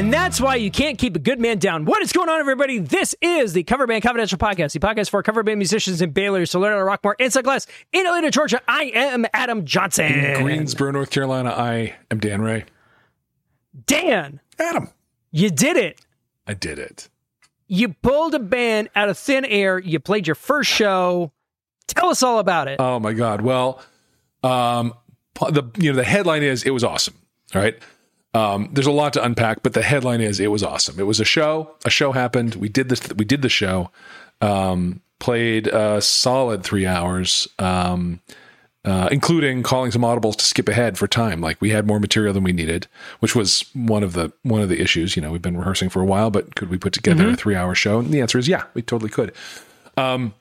And that's why you can't keep a good man down. What is going on, everybody? This is the Cover Band Confidential Podcast, the podcast for cover band musicians in Baylor, so learn how to rock more inside glass in Atlanta, Georgia. I am Adam Johnson. In Greensboro, North Carolina, I am Dan Ray. Dan, Adam. you did it. I did it. You pulled a band out of thin air. You played your first show. Tell us all about it. Oh my God. Well, um, the you know the headline is it was awesome. All right. Um, there's a lot to unpack, but the headline is it was awesome. It was a show. A show happened. We did this. We did the show. Um, played a solid three hours, um, uh, including calling some audibles to skip ahead for time. Like we had more material than we needed, which was one of the one of the issues. You know, we've been rehearsing for a while, but could we put together a three hour show? And the answer is yeah, we totally could. Um,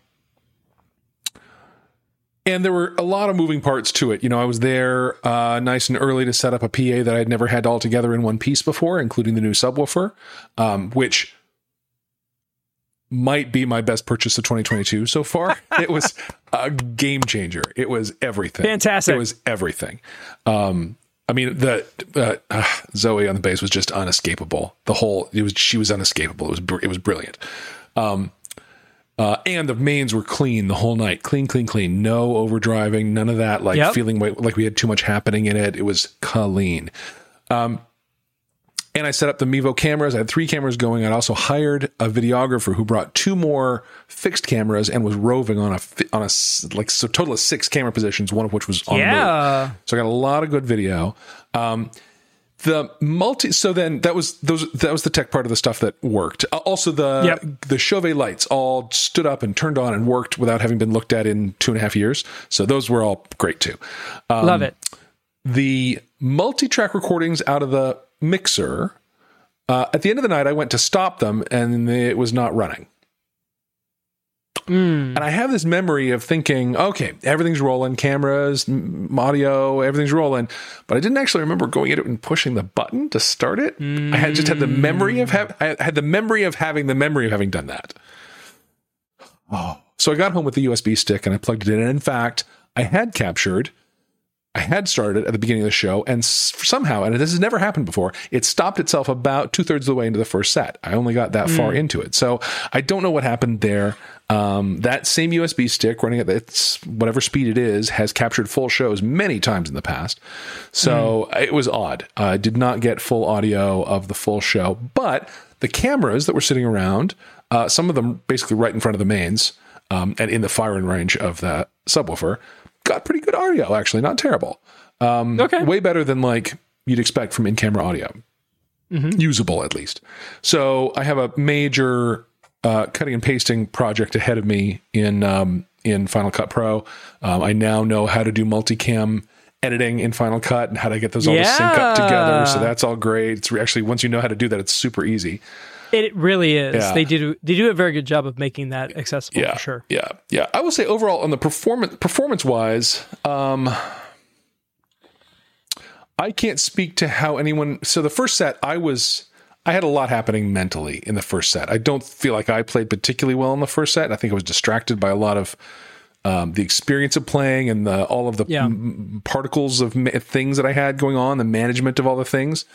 and there were a lot of moving parts to it. You know, I was there uh, nice and early to set up a PA that I'd never had all together in one piece before, including the new subwoofer, um, which might be my best purchase of 2022 so far. it was a game changer. It was everything. Fantastic. It was everything. Um, I mean, the uh, uh, Zoe on the bass was just unescapable. The whole it was she was unescapable. It was br- it was brilliant. Um, uh, and the mains were clean the whole night. Clean, clean, clean. No overdriving. None of that. Like Yep. feeling like like we had too much happening in it. It was clean. Um, and I set up the Mevo cameras. I had three cameras going. I also hired a videographer who brought two more fixed cameras and was roving on a on a like so total of six camera positions, one of which was on move. yeah. So I got a lot of good video. Um, the multi. So then that was those. That was the tech part of the stuff that worked. Uh, Also the Yep. the Chauvet lights all stood up and turned on and worked without having been looked at in two and a half years. So those were all great too. Um, Love it. the multi-track recordings out of the mixer. Uh, at the end of the night, I went to stop them, and it was not running. Mm. And I have this memory of thinking, okay, everything's rolling, cameras, m- audio, everything's rolling. But I didn't actually remember going into it and pushing the button to start it. I had just had the memory of have I had the memory of having the memory of having done that. Oh, so I got home with the USB stick and I plugged it in. And in fact, I had captured. I had started at the beginning of the show, and s- somehow, and this has never happened before, it stopped itself about two thirds of the way into the first set. I only got that far into it, so I don't know what happened there. Um, that same USB stick running at its whatever speed it is has captured full shows many times in the past, so it was odd. I did not get full audio of the full show, but the cameras that were sitting around, uh, some of them basically right in front of the mains um, and in the firing range of the subwoofer, got pretty good audio. Actually, not terrible. Um, Okay. way better than like you'd expect from in-camera audio. Usable at least. So I have a major uh, cutting and pasting project ahead of me in um, in Final Cut Pro. Um, I now know how to do multicam editing in Final Cut and how to get those all to sync up together. So that's all great. It's actually once you know how to do that, it's super easy. It really is. Yeah. They do. They do a very good job of making that accessible yeah, for sure. Yeah, yeah. I will say overall on the performance performance wise, um, I can't speak to how anyone. So the first set, I was. I had a lot happening mentally in the first set. I don't feel like I played particularly well in the first set. I think I was distracted by a lot of um, the experience of playing and the, all of the Yeah. m- particles of ma- things that I had going on, the management of all the things.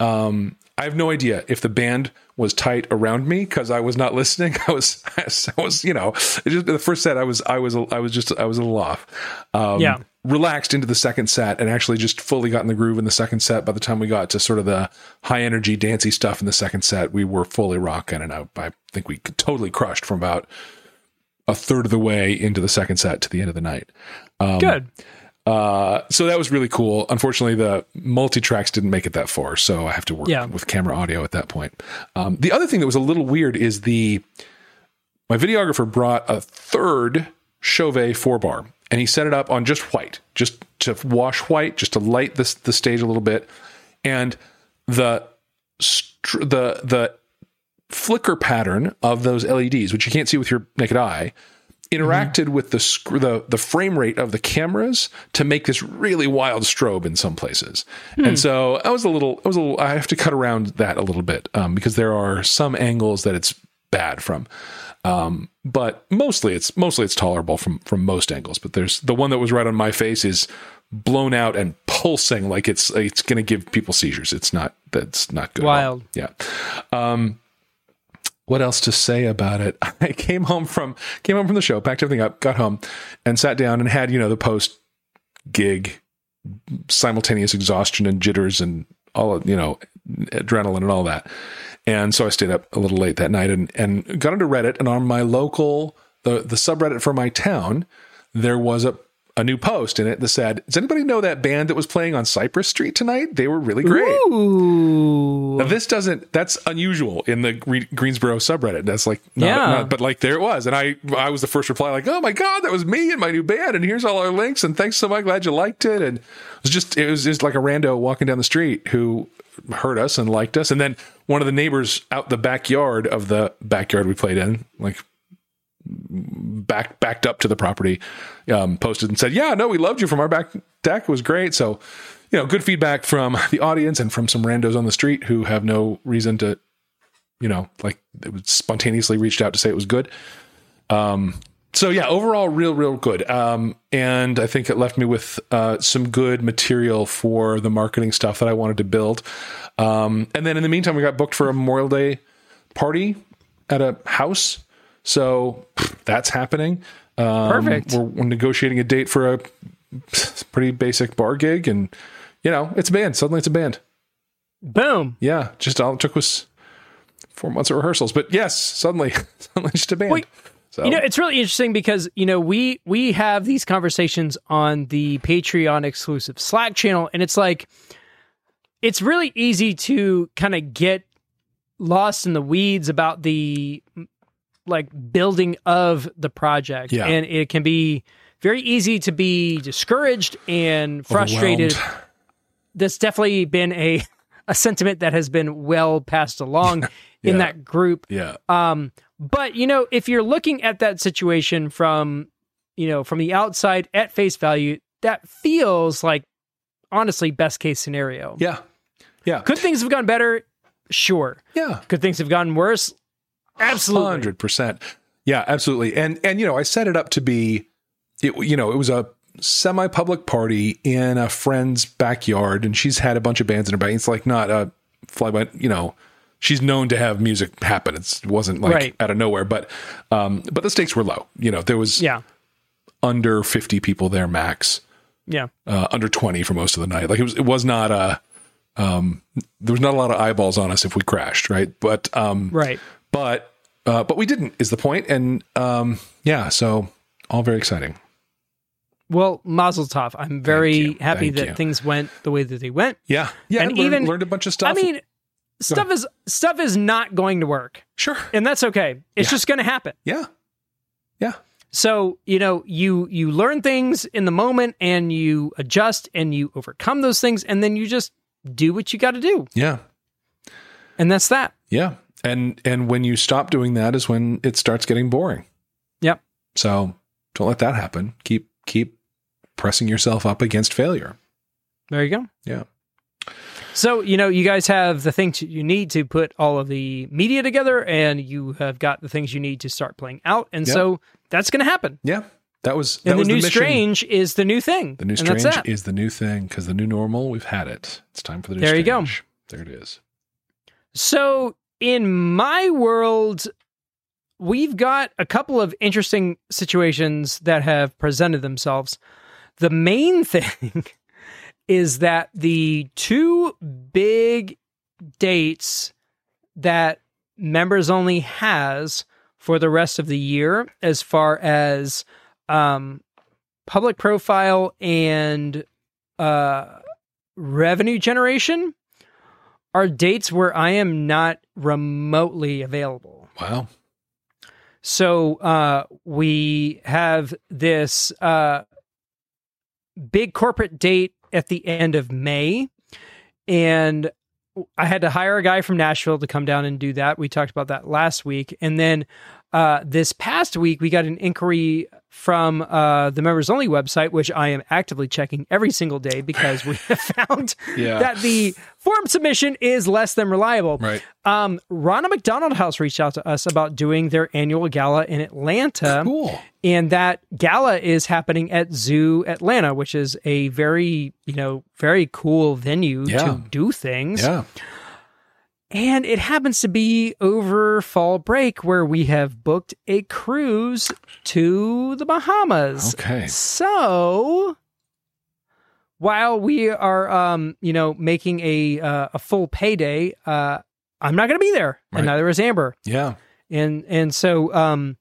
Um, I have no idea if the band was tight around me because I was not listening. I was, I was, you know, it just, the first set I was, I was, I was just, I was a little off. Um, Yeah. Relaxed into the second set and actually just fully got in the groove in the second set. By the time we got to sort of the high energy dancey stuff in the second set, we were fully rocking, and I, I think we totally crushed from about a third of the way into the second set to the end of the night. Um, Good. uh, so that was really cool. Unfortunately, the multi tracks didn't make it that far, so I have to work Yeah. with camera audio at that point. Um, the other thing that was a little weird is the my videographer brought a third Chauvet four bar, and he set it up on just white, just to wash white, just to light the the stage a little bit, and the the the flicker pattern of those LEDs, which you can't see with your naked eye, interacted with the, sc- the the frame rate of the cameras to make this really wild strobe in some places. And so I was a little, I was a little, I have to cut around that a little bit um, because there are some angles that it's bad from. Um, but mostly it's mostly it's tolerable from from most angles. But there's the one that was right on my face is blown out and pulsing like it's it's going to give people seizures. It's not that's not good. Wild. Yeah. Um, what else to say about it? I came home from came home from the show, packed everything up, got home, and sat down and had you know the post gig simultaneous exhaustion and jitters and all of, you know adrenaline and all that. And so I stayed up a little late that night and and got into Reddit and on my local the the subreddit for my town there was a a new post in it that said, "Does anybody know that band that was playing on Cypress Street tonight? They were really great." Ooh. Now, this doesn't. That's unusual in the Gre- Greensboro subreddit. That's like, not, Yeah. not- but like there it was, and I I was the first reply, like, oh my god, that was me and my new band, and here's all our links, and thanks so much, glad you liked it, and it was just it was just like a rando walking down the street who heard us and liked us, and then one of the neighbors out the backyard of the backyard we played in, like back backed up to the property, um, posted and said, "Yeah, no, we loved you from our back deck. It was great." So, you know, good feedback from the audience and from some randos on the street who have no reason to, you know, like spontaneously reached out to say it was good. Um, so yeah, overall, real, real good. Um, and I think it left me with uh, some good material for the marketing stuff that I wanted to build. Um, and then in the meantime, we got booked for a Memorial Day party at a house. So that's happening. Um, Perfect. We're, we're negotiating a date for a pretty basic bar gig, and you know, it's a band. Suddenly, it's a band. Boom. Yeah, just all it took was four months of rehearsals. But yes, suddenly, suddenly, just a band. Wait, so You know, it's really interesting because you know we we have these conversations on the Patreon exclusive Slack channel, and it's like it's really easy to kind of get lost in the weeds about the like building of the project, Yeah. and it can be very easy to be discouraged and frustrated. That's definitely been a a sentiment that has been well passed along in that group. Yeah, Um, but you know, if you're looking at that situation from, you know, from the outside at face value, that feels like honestly best case scenario. yeah, yeah, Could things have gone better? Sure. yeah. Could things have gone worse? Absolutely. hundred percent. Yeah, absolutely. And and you know, I set it up to be, it, you know, it was a semi-public party in a friend's backyard, and she's had a bunch of bands in her back. It's like not a fly by, you know. She's known to have music happen. It's, it wasn't like Right. out of nowhere, but um, but the stakes were low. You know, there was Yeah. under fifty people there max. Yeah. uh, under 20 for most of the night. Like it was, it was not a, um, there was not a lot of eyeballs on us if we crashed. Right. But, um, Right. but, uh, but we didn't is the point. And, um, yeah, so all very exciting. Well, Mazel Tov. I'm very happy Thank that you. things went the way that they went. Yeah. Yeah. And And learned, even- learned a bunch of stuff. I mean, stuff is stuff is not going to work, sure. and that's okay. It's Yeah. just going to happen. Yeah. Yeah. So, you know, you you learn things in the moment and you adjust and you overcome those things and then you just do what you got to do. Yeah. And that's that. Yeah. And, and when you stop doing that is when it starts getting boring. Yep. So don't let that happen. Keep, keep pressing yourself up against failure. There you go. Yeah. So, you know, you guys have the things you need to put all of the media together and you have got the things you need to start playing out. And Yep. so that's going to happen. Yeah. That was, that And the was new mission. strange is the new thing. The new strange is the new thing because the new normal, we've had it. It's time for the new There you go. There it is. So, in my world, we've got a couple of interesting situations that have presented themselves. The main thing is that the two big dates that members only has for the rest of the year, as far as um, public profile and uh, revenue generation, are dates where I am not remotely available. Wow. So uh, we have this uh, big corporate date at the end of May, and I had to hire a guy from Nashville to come down and do that. We talked about that last week, and then uh, this past week we got an inquiry from uh, the members only website, which I am actively checking every single day because we have found Yeah. that the form submission is less than reliable. Right. Um, Ronald McDonald House reached out to us about doing their annual gala in Atlanta. Cool. And that gala is happening at Zoo Atlanta, which is a very, you know, very cool venue Yeah. to do things. Yeah. And it happens to be over fall break where we have booked a cruise to the Bahamas. Okay. So while we are, um, you know, making a uh, a full payday, uh, I'm not going to be there, Right. and neither is Amber. Yeah. And and so, um,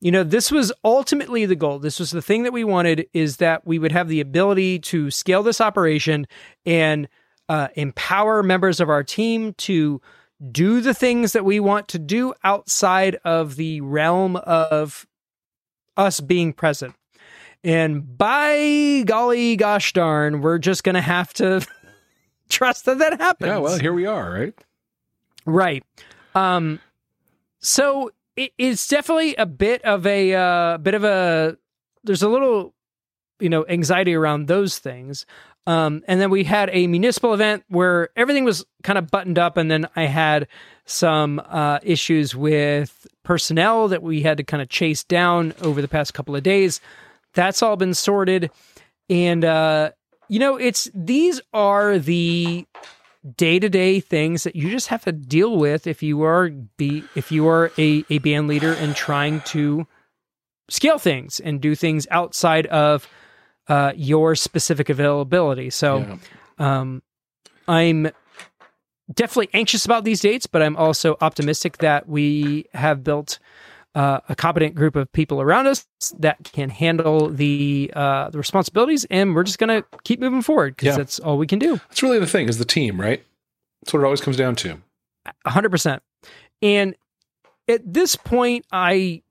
you know, this was ultimately the goal. This was the thing that we wanted is that we would have the ability to scale this operation and uh, empower members of our team to do the things that we want to do outside of the realm of us being present. And by golly gosh darn, we're just going to have to trust that that happens. Yeah. Well, here we are, right? Right. Um so it, it's definitely a bit of a uh bit of a there's a little you know anxiety around those things. Um and then we had a municipal event where everything was kind of buttoned up and then I had some uh issues with personnel that we had to kind of chase down over the past couple of days. That's all been sorted and uh you know it's these are the day-to-day things that you just have to deal with if you are be if you are a, a band leader and trying to scale things and do things outside of uh, your specific availability so Yeah. um, i'm definitely anxious about these dates but i'm also optimistic that we have built uh, a competent group of people around us that can handle the uh, the responsibilities, and we're just gonna keep moving forward because Yeah. that's all we can do. That's really the thing is the team, right? That's what it always comes down to. hundred percent. And at this point, I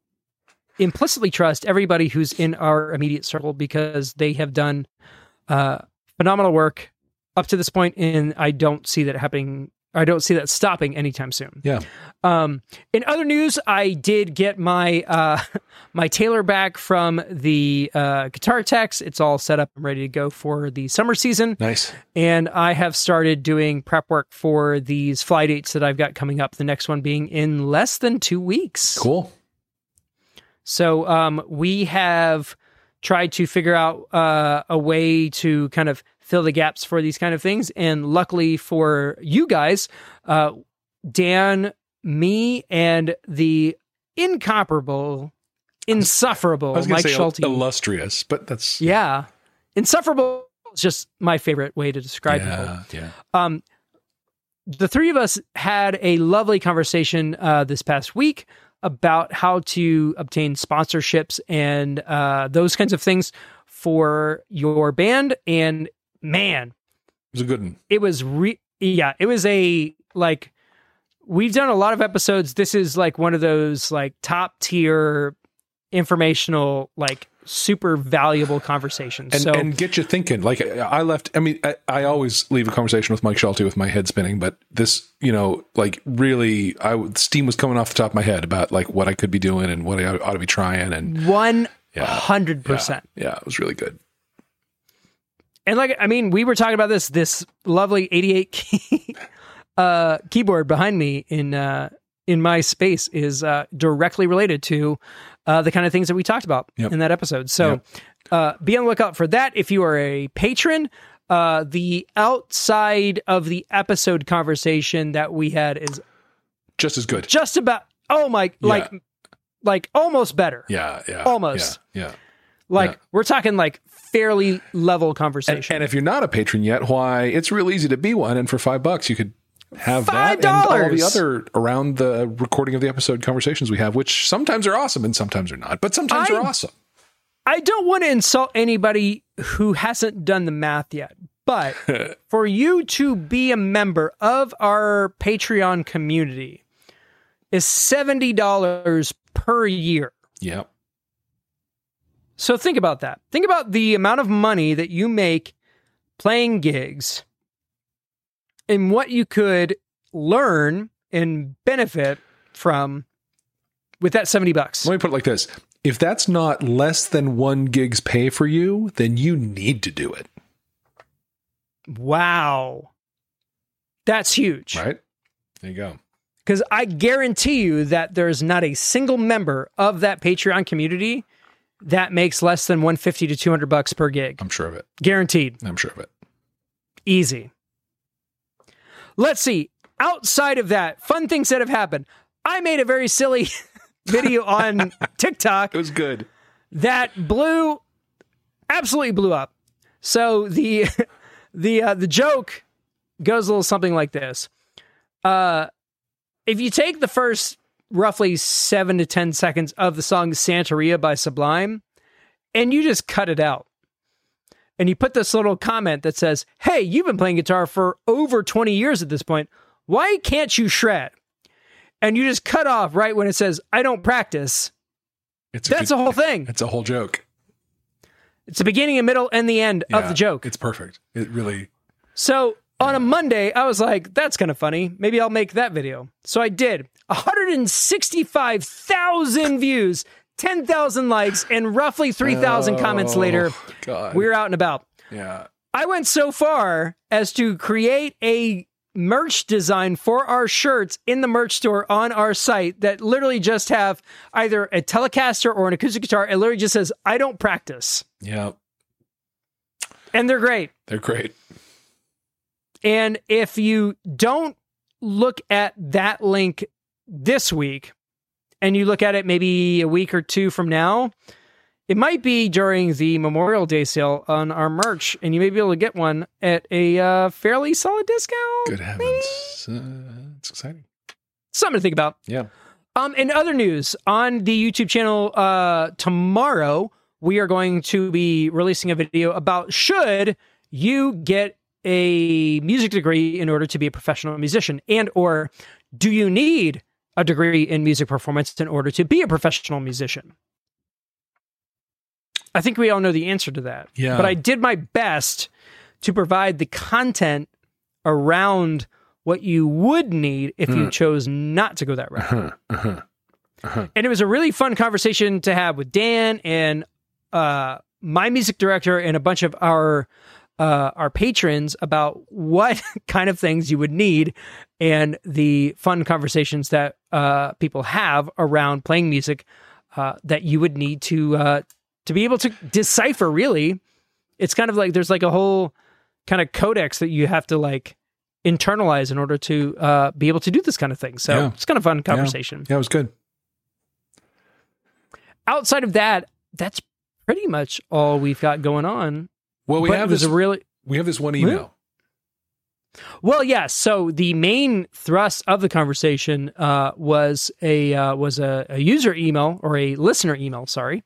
implicitly trust everybody who's in our immediate circle because they have done uh, phenomenal work up to this point, and I don't see that happening. I don't see that stopping anytime soon. Yeah. Um, in other news, I did get my uh, my Taylor back from the uh, Guitar Techs. It's all set up and ready to go for the summer season Nice. and I have started doing prep work for these fly dates that I've got coming up. The next one being in less than two weeks. Cool. So um, we have tried to figure out uh, a way to kind of fill the gaps for these kind of things, and luckily for you guys, uh, Dan, me, and the incomparable, insufferable Mike Schulte. illustrious, but that's yeah, insufferable is just my favorite way to describe people yeah, yeah. um, the three of us had a lovely conversation uh, this past week about how to obtain sponsorships and uh, those kinds of things for your band. And man, It was a good one. it was re- yeah, it was a like we've done a lot of episodes. This is like one of those like top tier informational like super valuable conversations. and, so and get you thinking. Like I left. I mean, I, I always leave a conversation with Mike Schulte with my head spinning, but this, you know, like really, I steam was coming off the top of my head about like what I could be doing and what I ought to be trying, and one Yeah. hundred percent. yeah, it was really good. And like I mean, we were talking about this this lovely 88 key uh keyboard behind me in uh in my space is uh directly related to uh the kind of things that we talked about Yep. in that episode. So uh be on the lookout for that if you are a patron. Uh the outside of the episode conversation that we had is Just as good. just about oh my like like almost better. Yeah, yeah, Almost. Yeah, yeah. Like Yeah. we're talking like fairly level And, conversation. and if you're not a patron yet, why? It's real easy to be one, and for five bucks, you could have Five that and all the other around the recording of the episode conversations we have, which sometimes are awesome and sometimes are not, but sometimes I- are awesome. I don't want to insult anybody who hasn't done the math yet, but for you to be a member of our Patreon community is $70 per year. Yep. So think about that. Think about the amount of money that you make playing gigs and what you could learn and benefit from with that 70 bucks. Let me put it like this: if that's not less than one gig's pay for you, then you need to do it. Wow. That's huge. Right? There you go. Because I guarantee you that there's not a single member of that Patreon community that makes less than 150 to 200 bucks per gig. I'm sure of it. Guaranteed. I'm sure of it. Easy. Let's see. outside of that, fun things that have happened. I made a very silly video on TikTok It was good. that blew absolutely blew up. So the the uh, the joke goes a little something like this. Uh if you take the first roughly 7 to 10 seconds of the song Santeria by Sublime and you just cut it out. And you put this little comment that says, "Hey, you've been playing guitar for over 20 years at this point. Why can't you shred?" And you just cut off right when it says, "I don't practice." It's That's a the whole thing. It's a whole joke. It's the beginning, and middle, and the end of the joke. It's perfect. It really. So on a Monday, I was like, that's kind of funny. Maybe I'll make that video. So I did. 165,000 views, 10,000 likes, and roughly 3,000 comments later, Oh, God. we we're out and about. yeah. I went so far as to create a merch design for our shirts in the merch store on our site that literally just have either a Telecaster or an acoustic guitar. It literally just says, I don't practice. Yeah. And they're great. They're great. And if you don't look at that link this week and you look at it maybe a week or two from now, it might be during the Memorial Day sale on our merch, and you may be able to get one at a uh, fairly solid discount. Good heavens. Uh, it's exciting. Something to think about. Yeah. Um, in other news, on the YouTube channel uh, tomorrow, we are going to be releasing a video about should you get a music degree in order to be a professional musician, and or do you need a degree in music performance in order to be a professional musician? I think we all know the answer to that. Yeah. But I did my best to provide the content around what you would need if you mm-hmm. chose not to go that route. Uh-huh. Uh-huh. Uh-huh. And it was a really fun conversation to have with Dan and uh, my music director and a bunch of our uh, our patrons about what kind of things you would need and the fun conversations that uh, people have around playing music uh, that you would need to uh, to be able to decipher. Really, it's kind of like there's like a whole kind of codex that you have to like internalize in order to uh, be able to do this kind of thing. So Yeah. it's kind of fun conversation Yeah, it was good. outside of that, that's pretty much all we've got going on. Well, we but have this. a really we have this one email. well, yes. so the main thrust of the conversation uh, was a uh, was a, a user email or a listener email, sorry,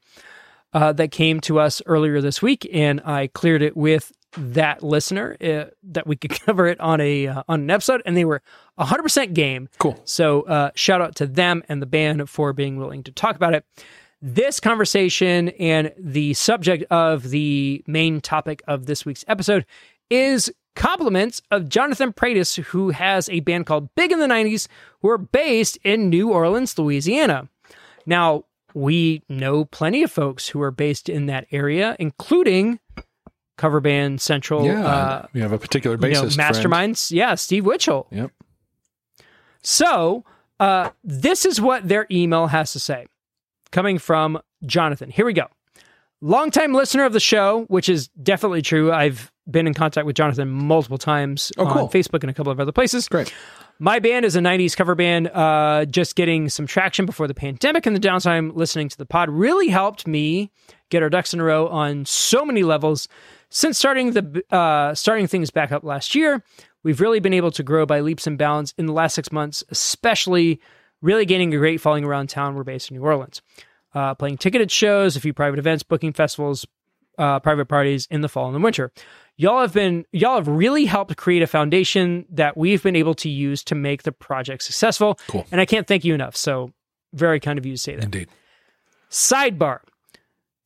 uh, that came to us earlier this week, and I cleared it with that listener uh, that we could cover it on a uh, on an episode, and they were 100% game. Cool. So uh, shout out to them and the band for being willing to talk about it. This conversation and the subject of the main topic of this week's episode is compliments of Jonathan Pratis, who has a band called Big in the 90s, who are based in New Orleans, Louisiana. Now, we know plenty of folks who are based in that area, including cover band Central, Yeah, uh, we have a particular you know, bassist. friend. masterminds. Yeah, Steve Witchell. Yep. So, uh, this is what their email has to say, coming from Jonathan. Here we go. Longtime listener of the show, which is definitely true. I've been in contact with Jonathan multiple times Oh, cool. on Facebook and a couple of other places. Great. My band is a 90s cover band, uh, just getting some traction before the pandemic, and the downtime listening to the pod really helped me get our ducks in a row on so many levels. Since starting the uh, starting things back up last year, we've really been able to grow by leaps and bounds in the last six months, especially really gaining a great following around town. We're based in New Orleans, uh, playing ticketed shows, a few private events, booking festivals, uh, private parties in the fall and the winter. Y'all have been y'all have really helped create a foundation that we've been able to use to make the project successful. Cool. And I can't thank you enough. So very kind of you to say that. Indeed. Sidebar.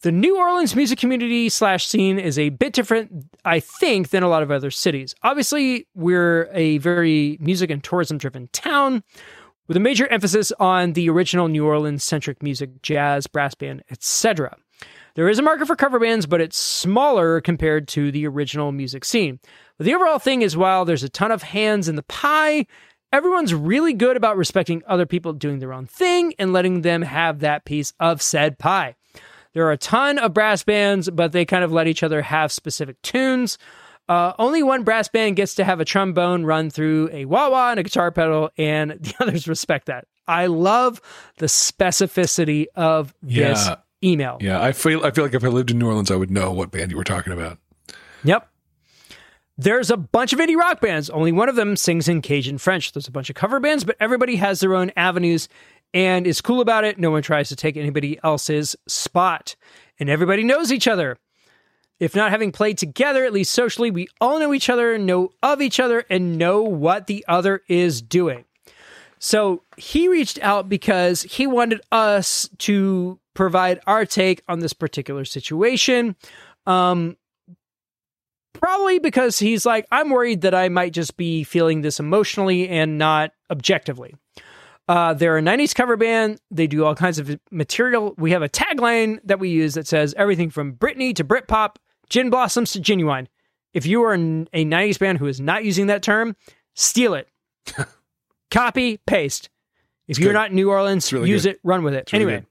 The New Orleans music community slash scene is a bit different, I think, than a lot of other cities. Obviously, we're a very music and tourism driven town with a major emphasis on the original New Orleans centric music, jazz, brass band, etc. There is a market for cover bands, but it's smaller compared to the original music scene. But the overall thing is while there's a ton of hands in the pie, everyone's really good about respecting other people doing their own thing and letting them have that piece of said pie. There are a ton of brass bands, but they kind of let each other have specific tunes. Uh, only one brass band gets to have a trombone run through a wah wah and a guitar pedal, and the others respect that. I love the specificity of this Yeah. email. Yeah, I feel I feel like if I lived in New Orleans, I would know what band you were talking about. Yep. There's a bunch of indie rock bands. Only one of them sings in Cajun French. There's a bunch of cover bands, but everybody has their own avenues and is cool about it. No one tries to take anybody else's spot. And everybody knows each other. If not having played together, at least socially, we all know each other, know of each other, and know what the other is doing. So he reached out because he wanted us to provide our take on this particular situation. Um, probably because he's like, I'm worried that I might just be feeling this emotionally and not objectively. Uh, they're a 90s cover band. They do all kinds of material. We have a tagline that we use that says everything from Britney to Britpop, gin blossoms to Ginuwine. If you are a 90s band who is not using that term, steal it. Copy, paste. If you're good. not in New Orleans, really use good. it, run with it. really anyway,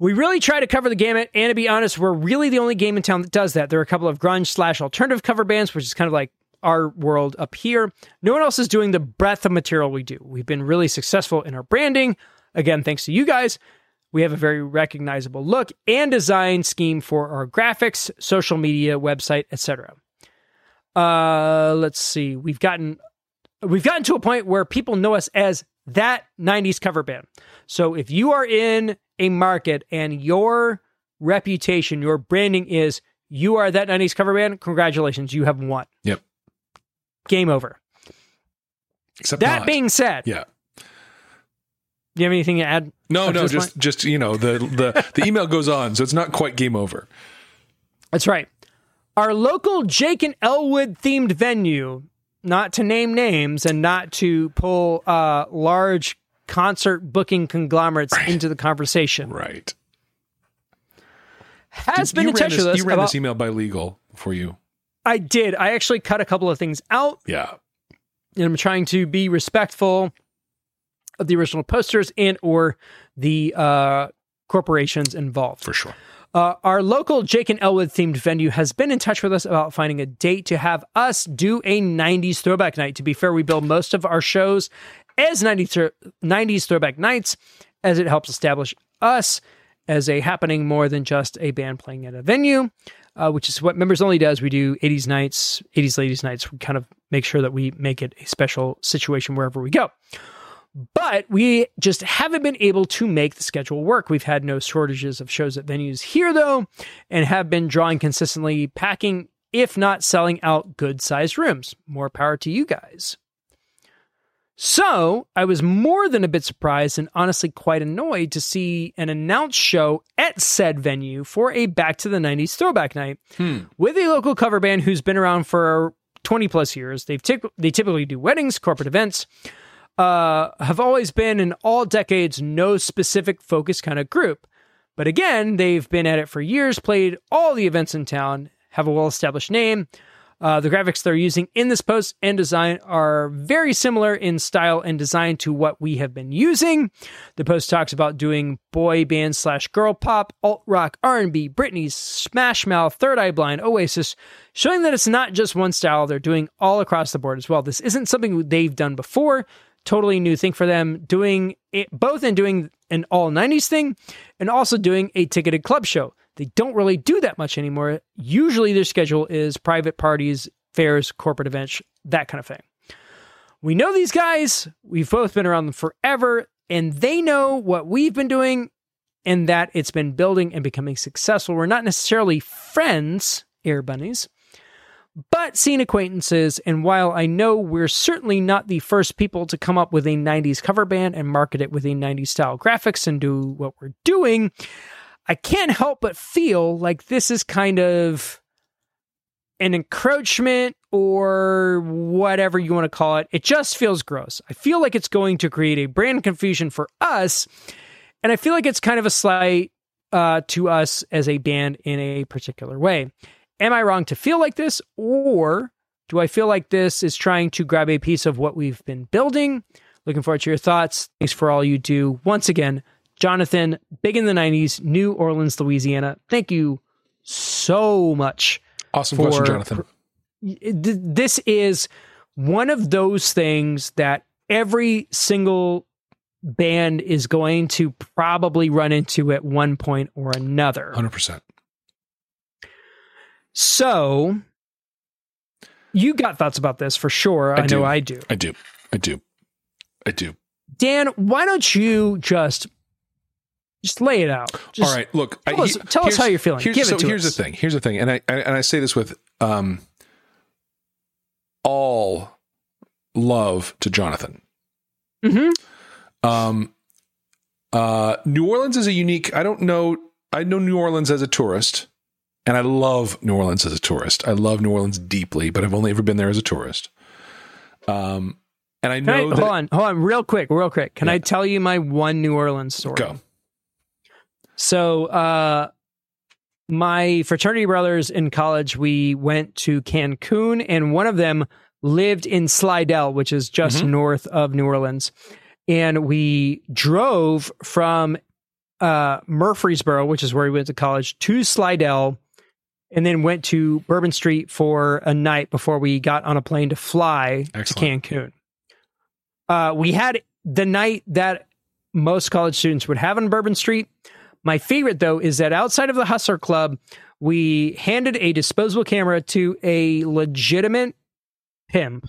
we really try to cover the gamut, and to be honest, we're really the only game in town that does that. There are a couple of grunge slash alternative cover bands, which is kind of like our world up here. No one else is doing the breadth of material we do. We've been really successful in our branding. Again, thanks to you guys. We have a very recognizable look and design scheme for our graphics, social media, website, etc. Uh, let's see. We've gotten we've gotten to a point where people know us as that 90s cover band. So if you are in a market and your reputation, your branding is you are that 90s cover band, congratulations, you have won. Yep. Game over. Except That not. being said, yeah. Do you have anything to add? No, no, just point? just you know the the the email goes on, so it's not quite game over. That's right. Our local Jake and Elwood themed venue, not to name names and not to pull uh, large concert booking conglomerates into the conversation, Right. has You been in touch this, with us You ran about. this email by legal for you. I did. I actually cut a couple of things out, Yeah. and I'm trying to be respectful of the original posters and or the uh, corporations involved. For sure. Uh, our local Jake and Elwood themed venue has been in touch with us about finding a date to have us do a 90s throwback night. To be fair, we build most of our shows as 90s, 90s throwback nights as it helps establish us as a happening more than just a band playing at a venue, uh, which is what Members Only does. We do 80s nights, 80s ladies nights. We kind of make sure that we make it a special situation wherever we go but we just haven't been able to make the schedule work. We've had no shortages of shows at venues here, though, and have been drawing consistently, packing, if not selling out good sized rooms. More power to you guys. So I was more than a bit surprised and honestly quite annoyed to see an announced show at said venue for a back to the 90s throwback night hmm. with a local cover band who's been around for 20 plus years. They've typ- they typically do weddings, corporate events, uh, have always been in all decades, no specific focus kind of group. But again, they've been at it for years, played all the events in town, have a well established name. Uh, the graphics they're using in this post and design are very similar in style and design to what we have been using. The post talks about doing boy band slash girl pop, alt rock, R and B, Britney, Smash Mouth, Third Eye Blind, Oasis, showing that it's not just one style; they're doing all across the board as well. This isn't something they've done before totally new thing for them doing it both in doing an all 90s thing and also doing a ticketed club show. They don't really do that much anymore. Usually their schedule is private parties fairs corporate events that kind of thing. We know these guys. We've both been around them forever and they know what we've been doing and that it's been building and becoming successful. We're not necessarily friends air bunnies but seen acquaintances. And while I know we're certainly not the first people to come up with a 90s cover band and market it with a 90s style graphics and do what we're doing, I can't help but feel like this is kind of an encroachment or whatever you want to call it. It just feels gross. I feel like it's going to create a brand confusion for us. And I feel like it's kind of a slight uh, to us as a band in a particular way. Am I wrong to feel like this, or do I feel like this is trying to grab a piece of what we've been building? Looking forward to your thoughts. Thanks for all you do. Once again, Jonathan, big in the 90s, New Orleans, Louisiana. Thank you so much Awesome for- question, Jonathan. this is one of those things that every single band is going to probably run into at one point or another. 100%. So, you got thoughts about this for sure. I, I know I do. I do. I do. I do. Dan, why don't you just just lay it out? Just All right, look. Tell, I, us, tell us how you're feeling. Here's, Give so it to here's us. the thing. Here's the thing, and I, I and I say this with um, all love to Jonathan. Mhm. Um, uh, New Orleans is a unique. I don't know. I know New Orleans as a tourist, and I love New Orleans as a tourist. I love New Orleans deeply, but I've only ever been there as a tourist. Um, and I I, know that. hold on, hold on, real quick, real quick. Can Yeah. I tell you my one New Orleans story? Go. So, uh, my fraternity brothers in college, we went to Cancun, and one of them lived in Slidell, which is just Mhm. north of New Orleans. And we drove from uh, Murfreesboro, which is where we went to college, to Slidell, and then went to Bourbon Street for a night before we got on a plane to fly Excellent. to Cancun. Uh, we had the night that most college students would have on Bourbon Street. My favorite, though, is that outside of the Hustler Club, we handed a disposable camera to a legitimate pimp.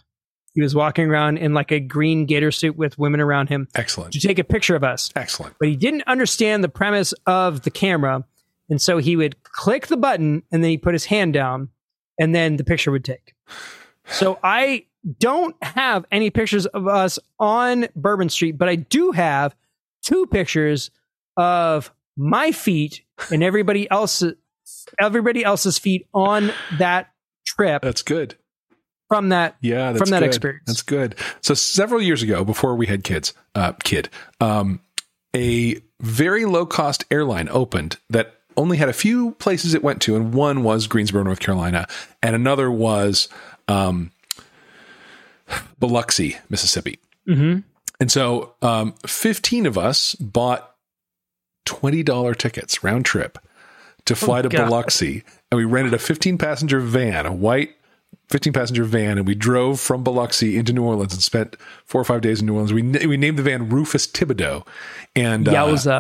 He was walking around in like a green gator suit with women around him Excellent. to take a picture of us. Excellent. But he didn't understand the premise of the camera. And so he would click the button and then he put his hand down and then the picture would take. So I don't have any pictures of us on Bourbon Street, but I do have two pictures of my feet and everybody else's everybody else's feet on that trip That's good. from that Yeah, that's from that good. experience. That's good. So several years ago, before we had kids, uh, kid, um, a very low cost airline opened that only had a few places it went to, and one was Greensboro, North Carolina, and another was um, Biloxi, Mississippi. Mhm. And so, um, fifteen of us bought twenty dollar tickets round trip to fly to God. Biloxi, and we rented a fifteen passenger van, a white 15 passenger van and we drove from Biloxi into New Orleans and spent four or five days in New Orleans. We we named the van Rufus Thibodeau, and uh,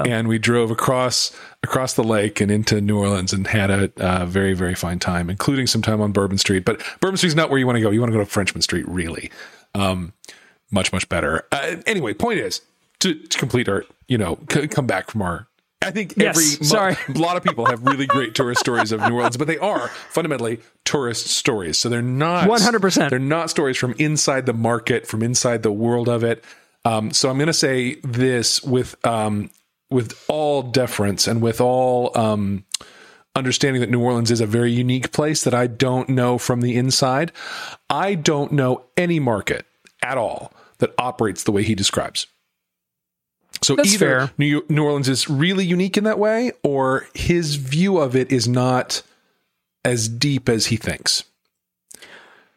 and we drove across across the lake and into New Orleans and had a uh, very very fine time, including some time on Bourbon Street. But Bourbon Street's not where you want to go. You want to go to Frenchmen Street, really. Um, much much better. Uh, anyway, point is to, to complete our you know c- come back from our. I think Yes, every sorry. a lot of people have really great tourist stories of New Orleans, but they are fundamentally tourist stories. So they're not 100%. They're not stories from inside the market, from inside the world of it. Um, so I'm going to say this with um, with all deference and with all um, understanding that New Orleans is a very unique place that I don't know from the inside. I don't know any market at all that operates the way he describes. So That's either fair. New, New Orleans is really unique in that way, or his view of it is not as deep as he thinks.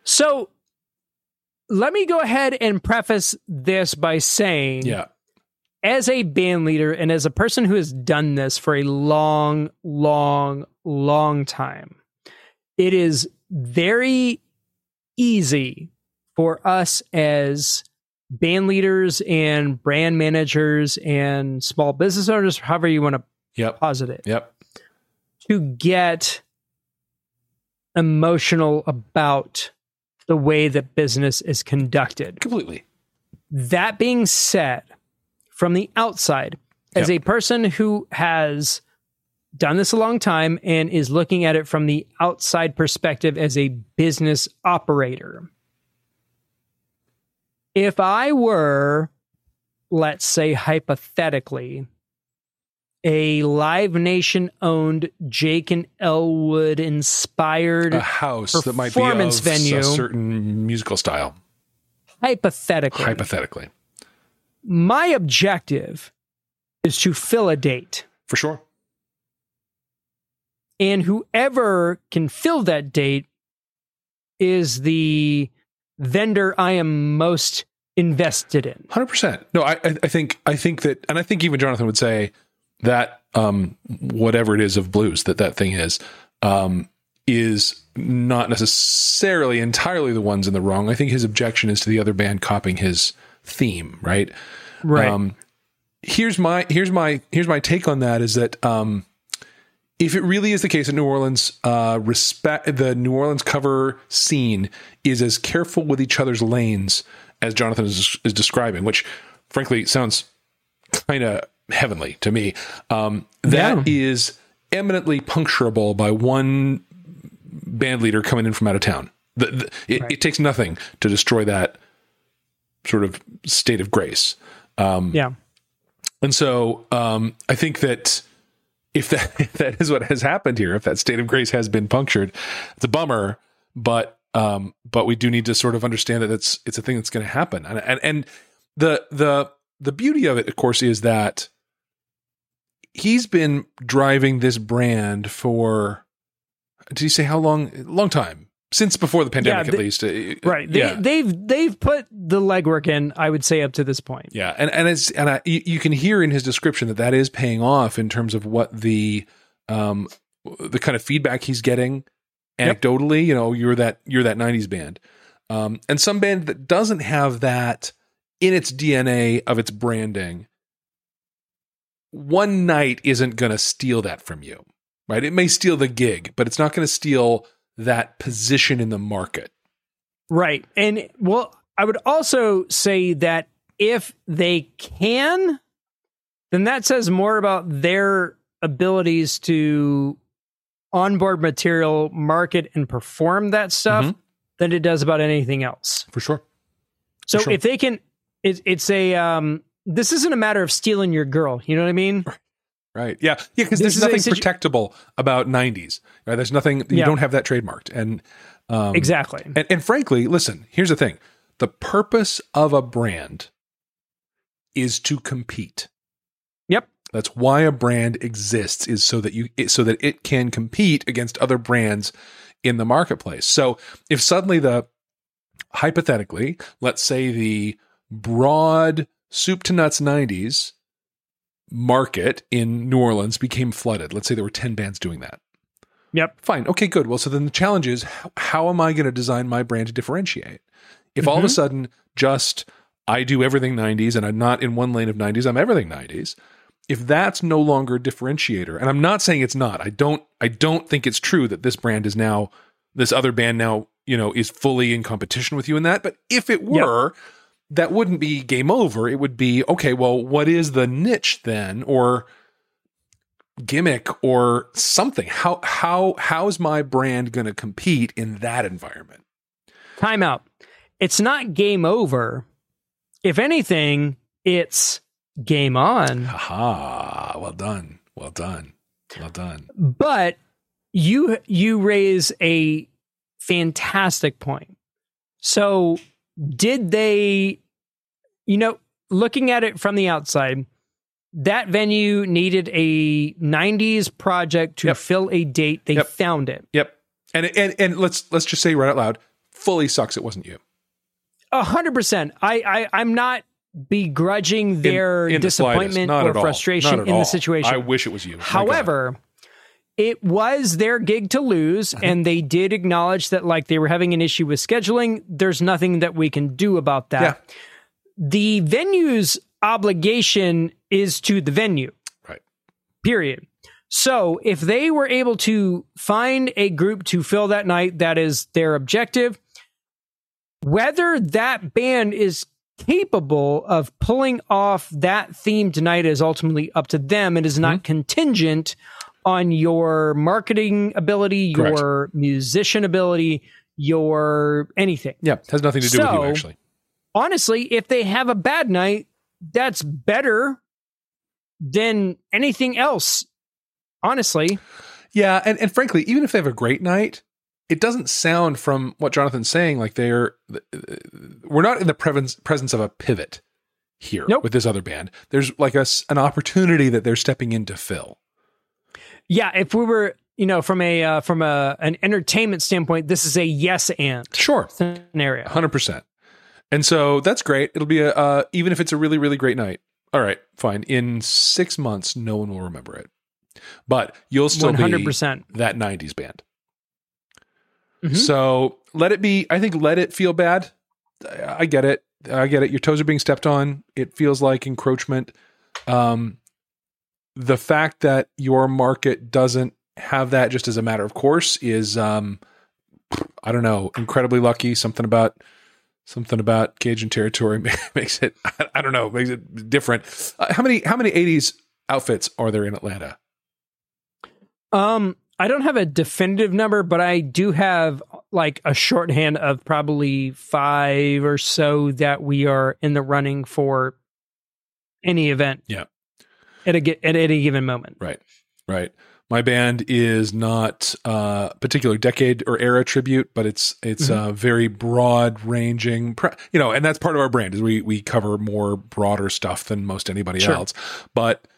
So let me go ahead and preface this by saying Yeah. as a band leader and as a person who has done this for a long, long, long time, it is very easy for us as band leaders and brand managers and small business owners, however you want to Yep. posit it, Yep. to get emotional about the way that business is conducted. Completely. That being said, from the outside, as Yep. a person who has done this a long time and is looking at it from the outside perspective as a business operator, if I were, let's say hypothetically, a Live Nation owned Jake and Elwood inspired A house that might be of performance venue. a certain musical style, hypothetically hypothetically. my objective is to fill a date For sure. and whoever can fill that date is the vendor i am most invested in Hundred percent. No, I, I think I think that, and I think even Jonathan would say that um, whatever it is of blues that that thing is, um, is not necessarily entirely the ones in the wrong. I think his objection is to the other band copying his theme, right? Right. Um, here's my here's my here's my take on that is that um, if it really is the case that New Orleans uh, respect the New Orleans cover scene is as careful with each other's lanes as Jonathan is, is describing, which frankly sounds kind of heavenly to me. Um, that Yeah. is eminently puncturable by one band leader coming in from out of town. The, the, it, it takes nothing to destroy that sort of state of grace. yeah. And so um, I think that if that if that is what has happened here, if that state of grace has been punctured, it's a bummer. But um, but we do need to sort of understand that it's it's a thing that's going to happen. And, and and the the the beauty of it, of course, is that he's been driving this brand for did he say how long? Long time since before the pandemic, Yeah, at least. Uh, Right. They, yeah. They've they've put the legwork in. I would say up to this point. Yeah, and and it's and I, you, can hear in his description that that is paying off in terms of what the um the kind of feedback he's getting Yep. anecdotally. You know, you're that you're that '90s band, um, and some band that doesn't have that in its DNA of its branding. One night isn't going to steal that from you, right? It may steal the gig, but it's not going to steal that position in the market. Right. And well, I would also say that if they can, then that says more about their abilities to onboard material, market, and perform that stuff Mhm. than it does about anything else. For sure. So sure. if they can, it, it's a, um, this isn't a matter of stealing your girl. You know what I mean? Right. Yeah. Yeah. Because there's nothing situ- protectable about 90s. Right. There's nothing, you Yeah. don't have that trademarked. And, um, Exactly. and, and frankly, listen, here's the thing the purpose of a brand is to compete. Yep. That's why a brand exists is so that you, so that it can compete against other brands in the marketplace. So if suddenly the, hypothetically, let's say the broad soup to nuts 90s market in New Orleans became flooded. Let's say there were 10 bands doing that. Yep. Fine. Okay, good. Well, so then the challenge is how, am I going to design my brand to differentiate? If all of a Mhm. sudden just I do everything 90s and I'm not in one lane of 90s, I'm everything 90s. If that's no longer a differentiator, and I'm not saying it's not, I don't I don't think it's true that this brand is now this other band now, you know, is fully in competition with you in that, but if it were, that wouldn't be game over. It would be okay, well, what is the niche then or gimmick or something? How how how's my brand going to compete in that environment? Timeout. It's not game over. If anything, it's game on. Aha! Well done. Well done. Well done. But you you raise a fantastic point. So did they you know, looking at it from the outside, that venue needed a 90s project to Yep. fill a date. They Yep. found it. Yep. And and and let's let's just say right out loud, fully sucks. It wasn't you. A hundred percent. I, I I'm not begrudging their in the slightest. disappointment Not or frustration in all. the situation. I wish it was you. However, it was their gig to lose, and they did acknowledge that, like, they were having an issue with scheduling. There's nothing that we can do about that. Yeah. The venue's obligation is to the venue. Right. Period. So if they were able to find a group to fill that night, that is their objective. Whether that band is capable of pulling off that theme tonight is ultimately up to them. It is not Mm-hmm. contingent on your marketing ability, Correct. your musician ability, your anything. Yeah, has nothing to do with you actually. Honestly, if they have a bad night, that's better than anything else. Honestly, Yeah, and, and frankly, even if they have a great night, it doesn't sound from what Jonathan's saying like they're we're not in the presence presence of a pivot here Nope. with this other band. There's like a an opportunity that they're stepping in to fill. yeah. If we were, you know, from a uh, from a an entertainment standpoint, this is a yes and Sure, scenario. hundred percent. And so that's great. It'll be a uh, even if it's a really really great night. All right, fine. In six months, no one will remember it, but you'll still One hundred be percent. that '90s band. Mhm. So let it be. I think let it feel bad. I I get it. I get it. Your toes are being stepped on. It feels like encroachment. Um, the fact that your market doesn't have that just as a matter of course is, um, I don't know, incredibly lucky. Something about something about Cajun territory makes it. I, don't know, makes it different. Uh, how many how many '80s outfits are there in Atlanta? Um, I don't have a definitive number, but I do have like a shorthand of probably five or so that we are in the running for any event. Yeah. At a at any given moment. Right. Right. My band is not uh particular decade or era tribute, but it's it's Mhm. uh very broad ranging, you know, and that's part of our brand is we we cover more broader stuff than most anybody Sure. else. But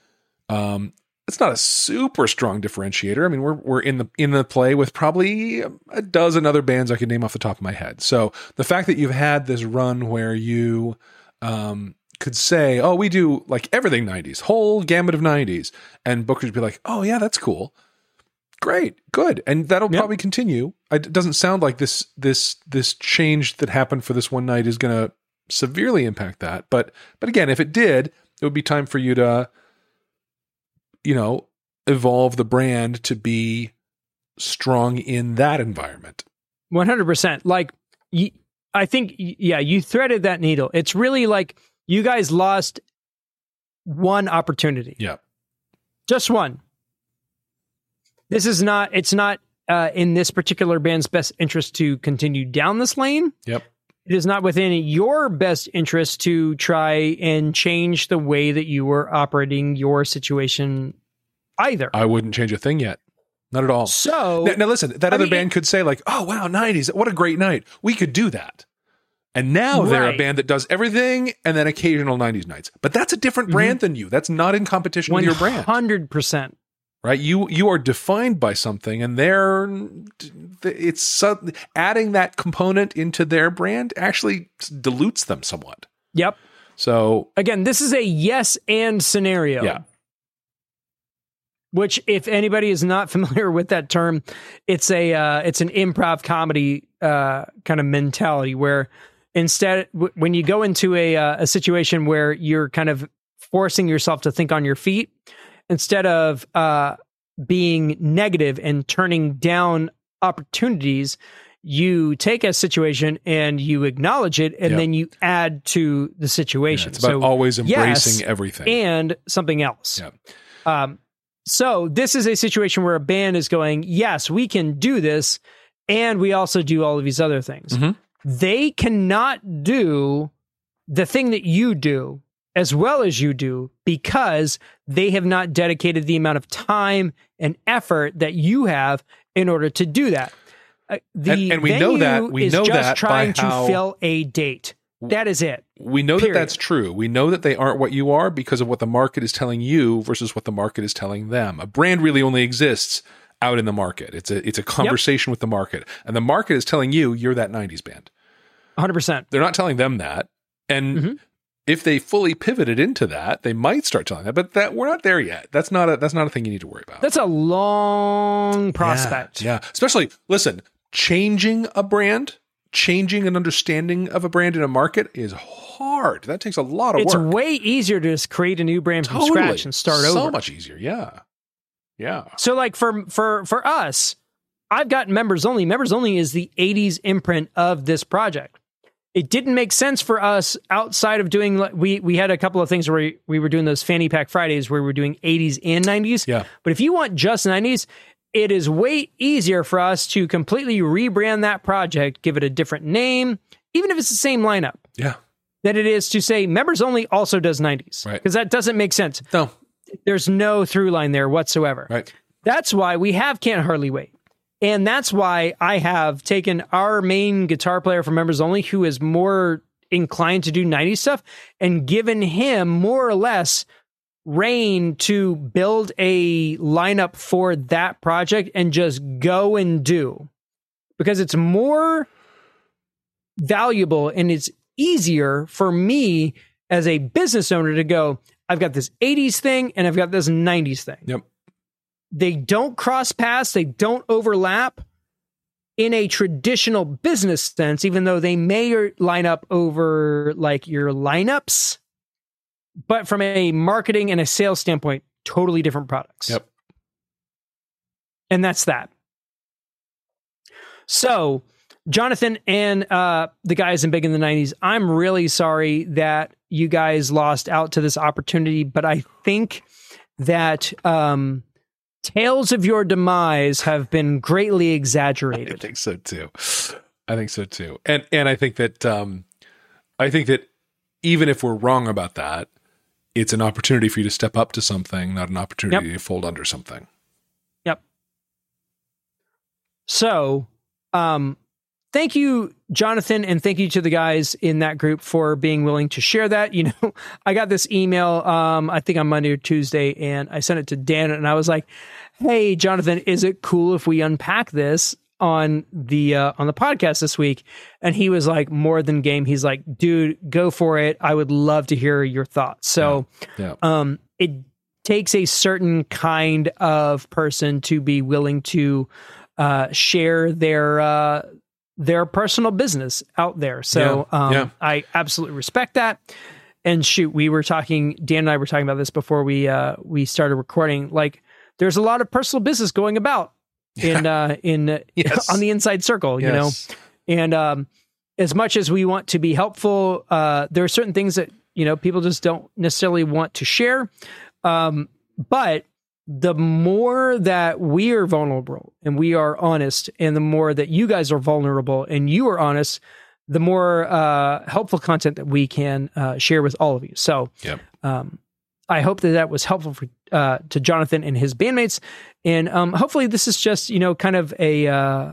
um it's not a super strong differentiator. I mean, we're we're in the in the play with probably a dozen other bands I could name off the top of my head. So the fact that you've had this run where you um could say, "Oh, we do like everything '90s, whole gamut of '90s," and bookers would be like, "Oh yeah, that's cool, great, good," and that'll Yep. probably continue. It doesn't sound like this this this change that happened for this one night is going to severely impact that. But but again, if it did, it would be time for you to, you know, evolve the brand to be strong in that environment. One hundred percent. Like, y- I think, yeah, you threaded that needle. It's really like you guys lost one opportunity. Yeah. just one. This is not. It's not uh, in this particular band's best interest to continue down this lane. Yep. It is not within your best interest to try and change the way that you were operating your situation either. I wouldn't change a thing yet. Not at all. so Now, now listen, that I other mean, band could say like, "Oh wow, '90s, what a great night." We could do that. And now they're a band that does everything and then occasional '90s nights. But that's a different brand than you. That's not in competition with your brand, hundred percent. right? You you are defined by something, and they're it's adding that component into their brand actually dilutes them somewhat. Yep. So Again, this is a yes and scenario. yeah, which if anybody is not familiar with that term it's a uh, it's an improv comedy uh, kind of mentality where instead w- when you go into a uh, a situation where you're kind of forcing yourself to think on your feet instead of uh, being negative and turning down opportunities you take a situation and you acknowledge it and Yep. then you add to the yeah, situation it's about So- always embracing yes, everything. and something else. Yeah. Um, so this is a situation where a band is going, yes, we can do this, and we also do all of these other things. Mhm. They cannot do the thing that you do as well as you do because they have not dedicated the amount of time and effort that you have in order to do that. Uh, the And- and we know that- we is know just that trying to how- fill a date. That is it. we know Period. that that's true. We know that they aren't what you are because of what the market is telling you versus what the market is telling them. A brand really only exists out in the market. It's a it's a conversation with the market, and the market is telling you you're that '90s band. 100%. They're not telling them that, and Mhm. if they fully pivoted into that, they might start telling that. But that we're not there yet. That's not a that's not a thing you need to worry about. That's a long prospect. Yeah, yeah. especially listen, changing a brand, changing an understanding of a brand in a market is hard. That takes a lot of It's work. It's way easier to just create a new brand from Totally. scratch and start so over. much easier. Yeah, yeah. So like for for for us, I've got members only. Members only is the 80s imprint of this project. It didn't make sense for us outside of doing like we we had a couple of things where we, we were doing those fanny pack Fridays where we were doing 80s and 90s. Yeah. But if you want just 90s, it is way easier for us to completely rebrand that project, give it a different name, even if it's the same lineup, Yeah. than it is to say members only also does 90s. Right. Because that doesn't make sense. No. There's no through line there whatsoever. Right. That's why we have Can't Hardly Wait. And that's why I have taken our main guitar player for members only, who is more inclined to do 90s stuff, and given him more or less rein to build a lineup for that project and just go and do. Because it's more valuable and it's easier for me as a business owner to go, I've got this 80s thing and I've got this 90s thing Yep. they don't cross paths, they don't overlap. in a traditional business sense, even though they may line up over like your lineups, but from a marketing and a sales standpoint, totally different products. Yep. And that's that. So, Jonathan and uh, the guys in Big in the 90s, I'm really sorry that you guys lost out to this opportunity, but I think that um, tales of your demise have been greatly exaggerated. I think so too. I think so too. And and I think that um I think that even if we're wrong about that, it's an opportunity for you to step up to something, not an opportunity to fold under something. Yep. So, um, thank you, Jonathan, and thank you to the guys in that group for being willing to share that. You know, I got this email, um, I think on Monday or Tuesday, and I sent it to Dan, and I was like, "Hey, Jonathan, is it cool if we unpack this?" on the uh, on the podcast this week and he was like more than game he's like dude go for it i would love to hear your thoughts so Yeah. um it takes a certain kind of person to be willing to uh share their uh their personal business out there. So Yeah, um yeah. i absolutely respect that. And shoot we were talking dan and i were talking about this before we uh we started recording. Like there's a lot of personal business going about in uh in uh, Yes. on the inside circle you know? And um, as much as we want to be helpful, uh, there are certain things that you know people just don't necessarily want to share. Um, but the more that we are vulnerable and we are honest, and the more that you guys are vulnerable and you are honest, the more uh, helpful content that we can uh, share with all of you. So, Yep. um, I hope that that was helpful for uh, to Jonathan and his bandmates, and um, hopefully this is just you know kind of a uh,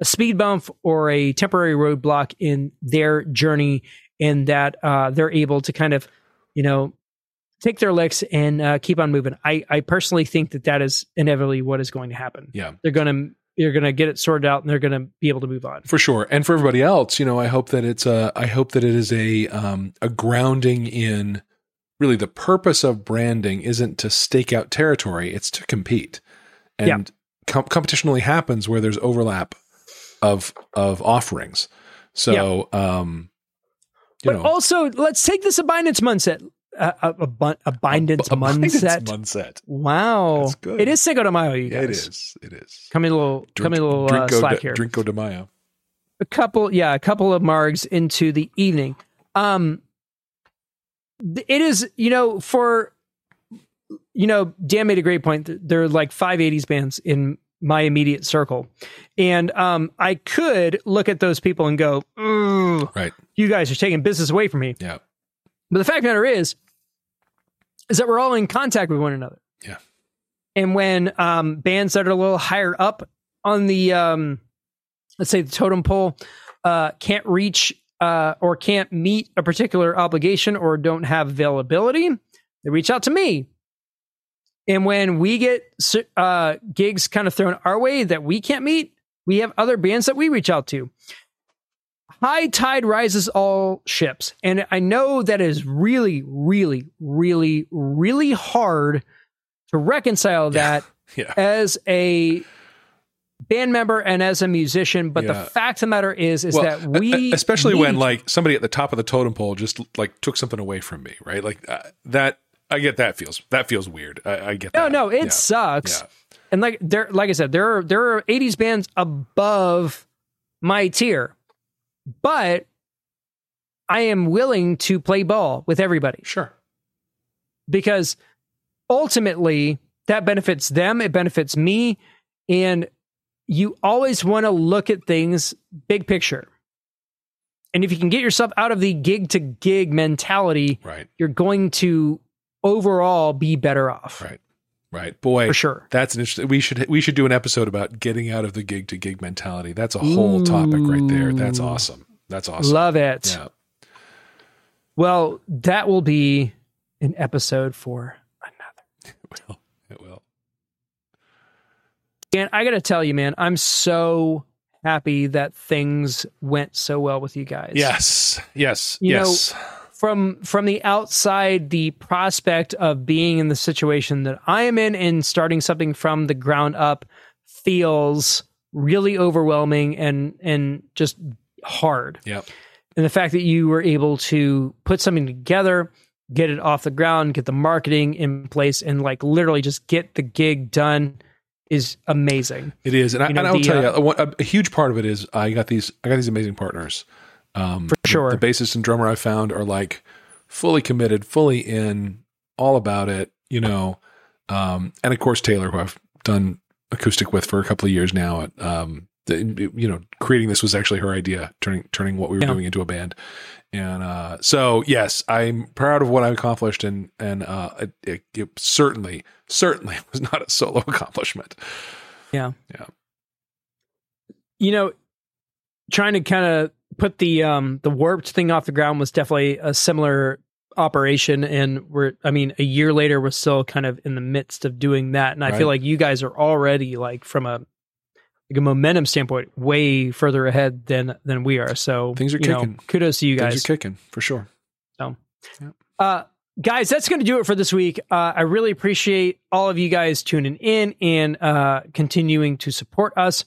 a speed bump or a temporary roadblock in their journey, and that uh, they're able to kind of you know take their licks and uh, keep on moving. I I personally think that that is inevitably what is going to happen. Yeah. They're gonna you're gonna get it sorted out and they're gonna be able to move on. For sure. And for everybody else, you know, I hope that it's a I hope that it is a um a grounding in really the purpose of branding isn't to stake out territory, it's to compete. And Yeah. com- competition only happens where there's overlap of of offerings. So um you But know also, let's take this abundance mindset. A, a, bun- abundance mindset. mindset. Wow, That's good. it is Cinco de Mayo, you guys. It is. It is. Coming a little, coming a little uh, slack de, here. Drinko de Mayo. a couple yeah a couple of margs into the evening um it is you know for you know dan made a great point there are like five 80s bands in my immediate circle and um i could look at those people and go Right. you guys are taking business away from me Yeah. but the fact of the matter is is that we're all in contact with one another. Yeah. and when um bands that are a little higher up on the um let's say the totem pole uh can't reach uh or can't meet a particular obligation or don't have availability they reach out to me. And when we get uh gigs kind of thrown our way that we can't meet we have other bands that we reach out to high tide rises all ships and i know that is really really really really hard to reconcile that Yeah. as a band member and as a musician but Yeah. the fact of the matter is is Well, that we especially when like somebody at the top of the totem pole just like took something away from me, right? Like uh, that. I get that feels that feels weird. I, I get no that. no no, it Yeah. sucks Yeah. and like there like i said there are there are 80s bands above my tier but i am willing to play ball with everybody Sure. because ultimately that benefits them it benefits me and you always want to look at things big picture and if you can get yourself out of the gig to gig mentality Right. you're going to overall be better off Right. Right. Boy, for sure that's an interesting. We should we should do an episode about getting out of the gig to gig mentality. That's a whole topic right there. That's mm. awesome. That's awesome. love it Yeah. well that will be an episode for another It will. It will. and i gotta tell you man i'm so happy that things went so well with you guys Yes. Yes. You know, yes. From from the outside the prospect of being in the situation that I am in and starting something from the ground up feels really overwhelming and and just hard. Yep. And the fact that you were able to put something together, get it off the ground, get the marketing in place, and like literally just get the gig done is amazing. It is, and, I, You know, and I'll the, tell uh, you, a, a huge part of it is I got these. I got these amazing partners. Um, For sure. the bassist and drummer I found are like fully committed, fully in, all about it. You know, um, and of course Taylor, who I've done acoustic with for a couple of years now. At, um, the, you know, creating this was actually her idea, turning turning what we were Yeah. doing into a band. And uh, so, yes, I'm proud of what I accomplished, and and uh, it, it, it certainly certainly was not a solo accomplishment. Yeah. Yeah. You know, trying to kind of put the um the warped thing off the ground was definitely a similar operation and we're I mean a year later we're still kind of in the midst of doing that and I Right. feel like you guys are already like from a like a momentum standpoint way further ahead than than we are. So Things are you know, kicking. kudos to you Things guys. are kicking for sure. So uh, guys, that's going to do it for this week. Uh, I really appreciate all of you guys tuning in and uh, continuing to support us.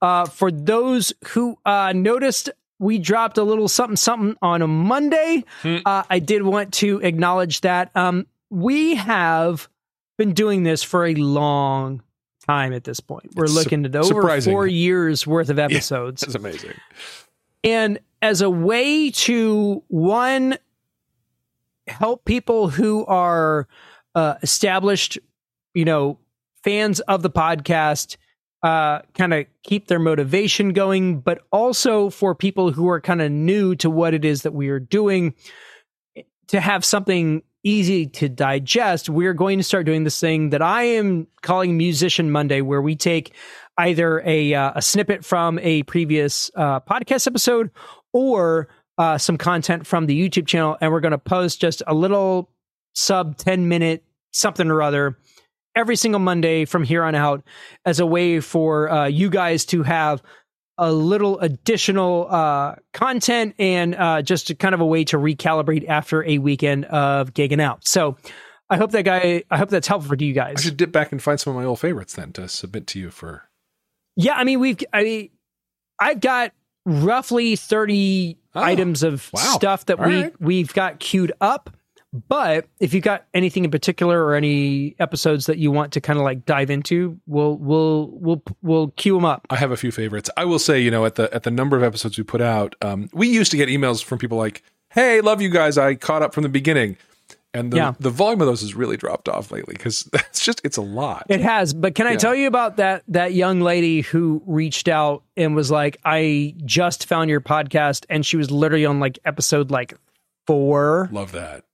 Uh, for those who uh, noticed, we dropped a little something something on a Monday. Hmm. Uh, I did want to acknowledge that um, we have been doing this for a long time at this point. We're It's su- looking at over surprising. four years worth of episodes. That's amazing. And as a way to one help people who are uh, established, you know, fans of the podcast, uh, kind of keep their motivation going, but also for people who are kind of new to what it is that we are doing, to have something easy to digest, we're going to start doing this thing that I am calling Musician Monday, where we take either a uh, a snippet from a previous uh, podcast episode or uh, some content from the YouTube channel, and we're going to post just a little sub ten minute something or other every single Monday from here on out as a way for uh, you guys to have a little additional uh, content and uh, just kind of a way to recalibrate after a weekend of gigging out. So I hope that guy, I hope that's helpful for you guys. I should dip back and find some of my old favorites then to submit to you for. Yeah, I mean, we've, I mean, I've got roughly 30 Oh, items of wow. stuff that All we, right. we've got queued up. But if you've got anything in particular or any episodes that you want to kind of like dive into, we'll, we'll, we'll, we'll queue them up. I have a few favorites. I will say, you know, at the at the number of episodes we put out, um, we used to get emails from people like, "Hey, love you guys. I caught up from the beginning," and the Yeah. the volume of those has really dropped off lately because it's just it's a lot. It has, but can I Yeah. tell you about that that young lady who reached out and was like, "I just found your podcast," and she was literally on like episode like four. Love that.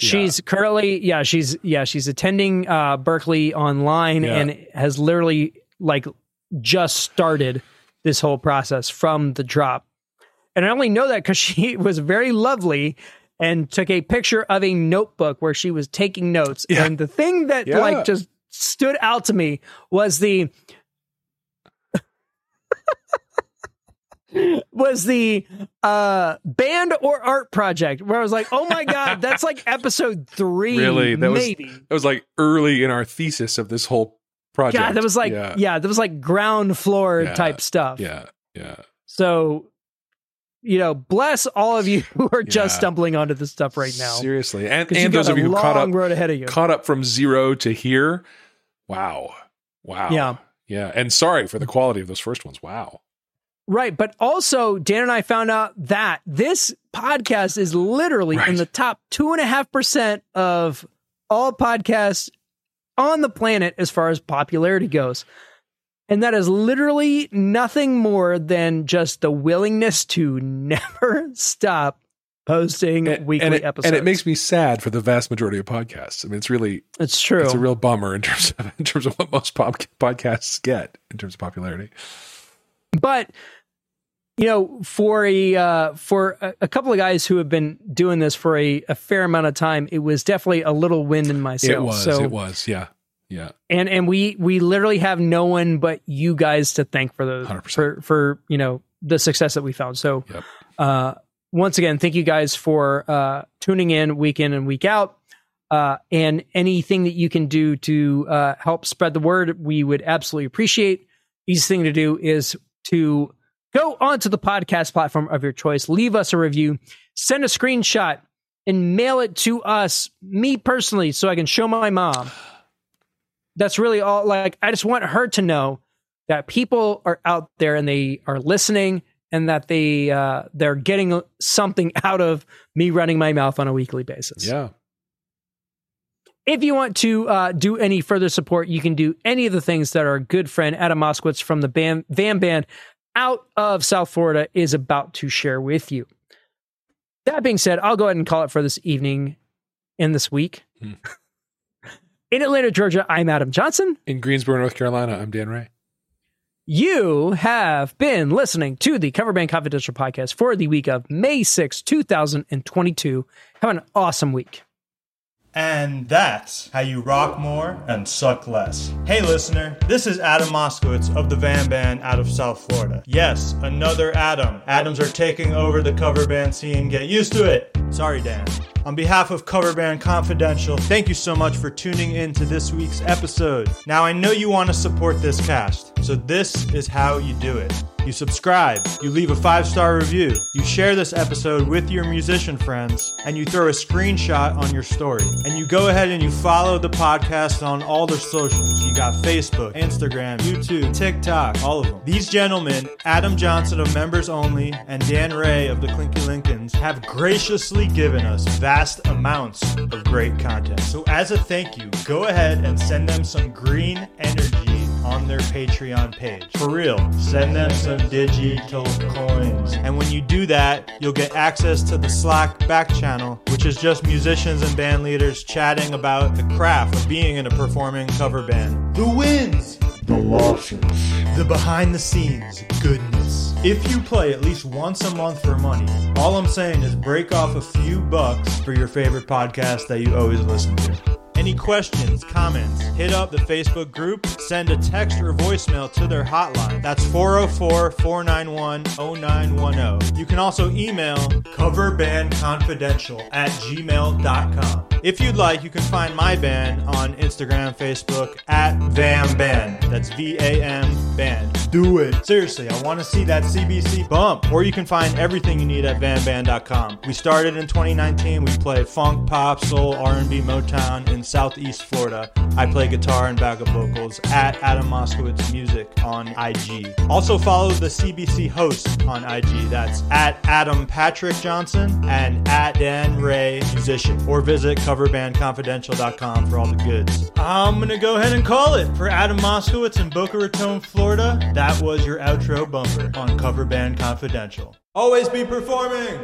Yeah. She's currently, yeah, she's yeah, she's attending uh, Berkeley online Yeah. and has literally like just started this whole process from the drop. And I only know that because she was very lovely and took a picture of a notebook where she was taking notes. Yeah. And the thing that Yeah. like just stood out to me was the was the uh band or art project where I was like, oh my god, that's like episode three, Really? That was- maybe. It was like early in our thesis of this whole project. Yeah, that was like yeah, yeah, that was like ground floor Yeah. type stuff. yeah, yeah. So, you know, bless all of you who are just Yeah. stumbling onto this stuff right now. Seriously, and and those of you who caught up road ahead of you. caught up from zero to here. Wow, wow. Yeah. yeah. And sorry for the quality of those first ones. Wow. Right. But also, Dan and I found out that this podcast is literally Right. in the top two and a half percent of all podcasts on the planet as far as popularity goes. And that is literally nothing more than just the willingness to never stop posting And, weekly and it, episodes. and it makes me sad for the vast majority of podcasts. I mean, it's really it's true. it's a real bummer in terms of in terms of what most pop, podcasts get in terms of popularity. but you know for a uh, for a, a couple of guys who have been doing this for a, a fair amount of time it was definitely a little wind in my sails it was. so it was. Yeah. Yeah. and and we we literally have no one but you guys to thank for the 100%. for for you know the success that we found so Yep. uh once again thank you guys for uh tuning in week in and week out uh and anything that you can do to uh help spread the word we would absolutely appreciate easiest thing to do is to go onto the podcast platform of your choice, leave us a review, send a screenshot, and mail it to us, me personally, so I can show my mom. That's really all. Like, I just want her to know that people are out there and they are listening and that they uh, they're getting something out of me running my mouth on a weekly basis. Yeah. If you want to uh, do any further support, you can do any of the things that our good friend Adam Moskowitz from the band, Vam Band out of South Florida is about to share with you. That being said, I'll go ahead and call it for this evening and this week. Hmm. In Atlanta, Georgia, I'm Adam Johnson. In Greensboro, North Carolina, I'm Dan Ray. You have been listening to the Cover Band Confidential podcast for the week of May 6, 2022. Have an awesome week. And that's how you rock more and suck less. Hey, listener, this is Adam Moskowitz of the Vam Band out of South Florida. Yes, another Adam. Adams are taking over the cover band scene. Get used to it. Sorry, Dan. On behalf of Cover Band Confidential, thank you so much for tuning in to this week's episode. Now, I know you want to support this cast, so this is how you do it. You subscribe, you leave a five star review, you share this episode with your musician friends, and you throw a screenshot on your story. And you go ahead and you follow the podcast on all their socials. You got Facebook, Instagram, YouTube, TikTok, all of them. These gentlemen, Adam Johnson of Members Only and Dan Ray of the Clinky Lincolns, have graciously given us vast amounts of great content. So, as a thank you, go ahead and send them some green energy on their Patreon page. For real, send them some digital coins. And when you do that, you'll get access to the Slack back channel, which is just musicians and band leaders chatting about the craft of being in a performing cover band. The wins! The losses. The behind the scenes goodness. If you play at least once a month for money, all I'm saying is break off a few bucks for your favorite podcast that you always listen to. Any questions, comments, hit up the Facebook group, send a text or voicemail to their hotline. That's 404 491 0910. You can also email coverbandconfidential at gmail.com. If you'd like, you can find my band on Instagram, Facebook at Vam Band. That's V A M Band. Do it. Seriously, I want to see that CBC bump. Or you can find everything you need at vamband.com. We started in 2019. We play funk, pop, soul, R&B, Motown in Southeast Florida. I play guitar and backup vocals at Adam Moskowitz Music on IG. Also follow the CBC host on IG. That's at Adam Patrick Johnson and at Dan Ray Musician. Or visit coverbandconfidential.com for all the goods. I'm gonna go ahead and call it for Adam Moskowitz in Boca Raton, Florida. That was your outro bumper on Cover Band Confidential. Always be performing.